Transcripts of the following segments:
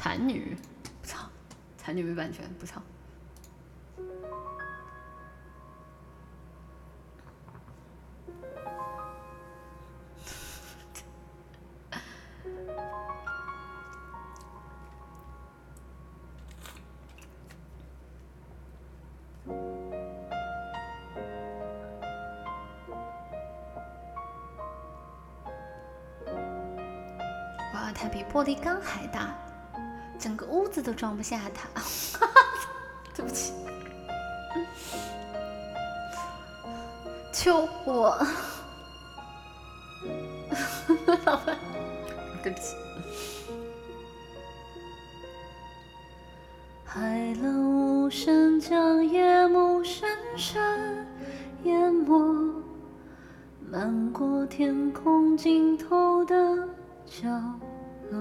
残女，不唱，残女没版权，不唱。哇，它比玻璃缸还大，整个屋子都装不下它。对不起，救我！老板，对不起。海浪无声将夜幕深深淹没，漫过天空尽头的。角落，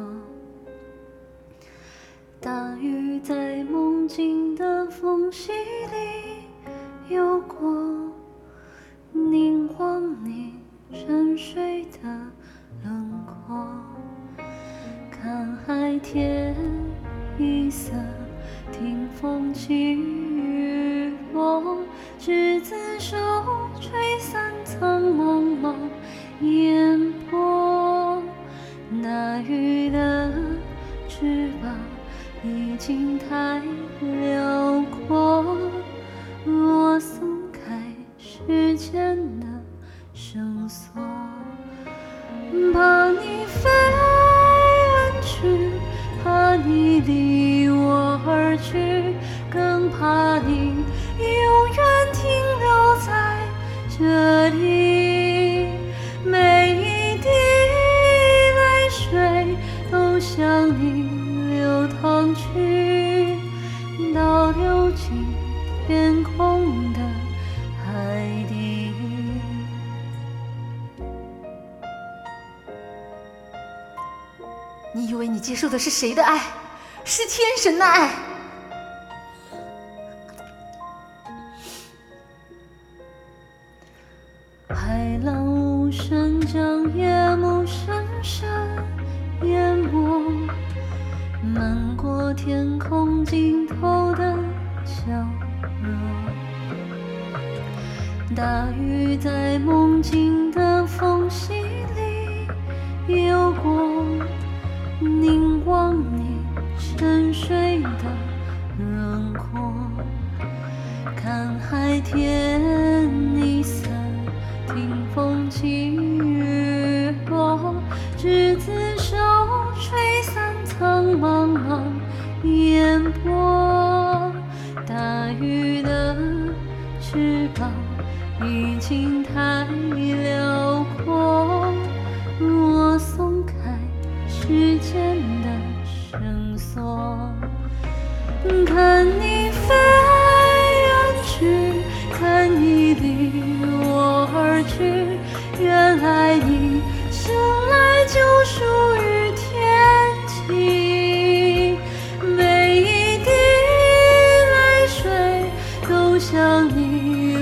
大雨在梦境的缝隙里游过，凝望你沉睡的轮廓，看海天一色，听风起雨落，执子手，吹散苍茫茫烟波。大鱼已经太辽阔，我松开时间的绳索，怕你飞远去，怕你离我而去，更怕你永远停留在这里。接受的是谁的爱？是天神的爱。海浪无声将夜幕深深淹没，漫过天空尽头的角落。大雨在梦境的缝隙里游过，凝望你沉睡的轮廓，看海天一色。听风起雨落，执子手，吹散苍茫茫烟波。大鱼的翅膀已经太辽阔，我松时间的绳索，看你飞远去，看你离我。而去，原来你生来就属于天际。每一滴泪水都向你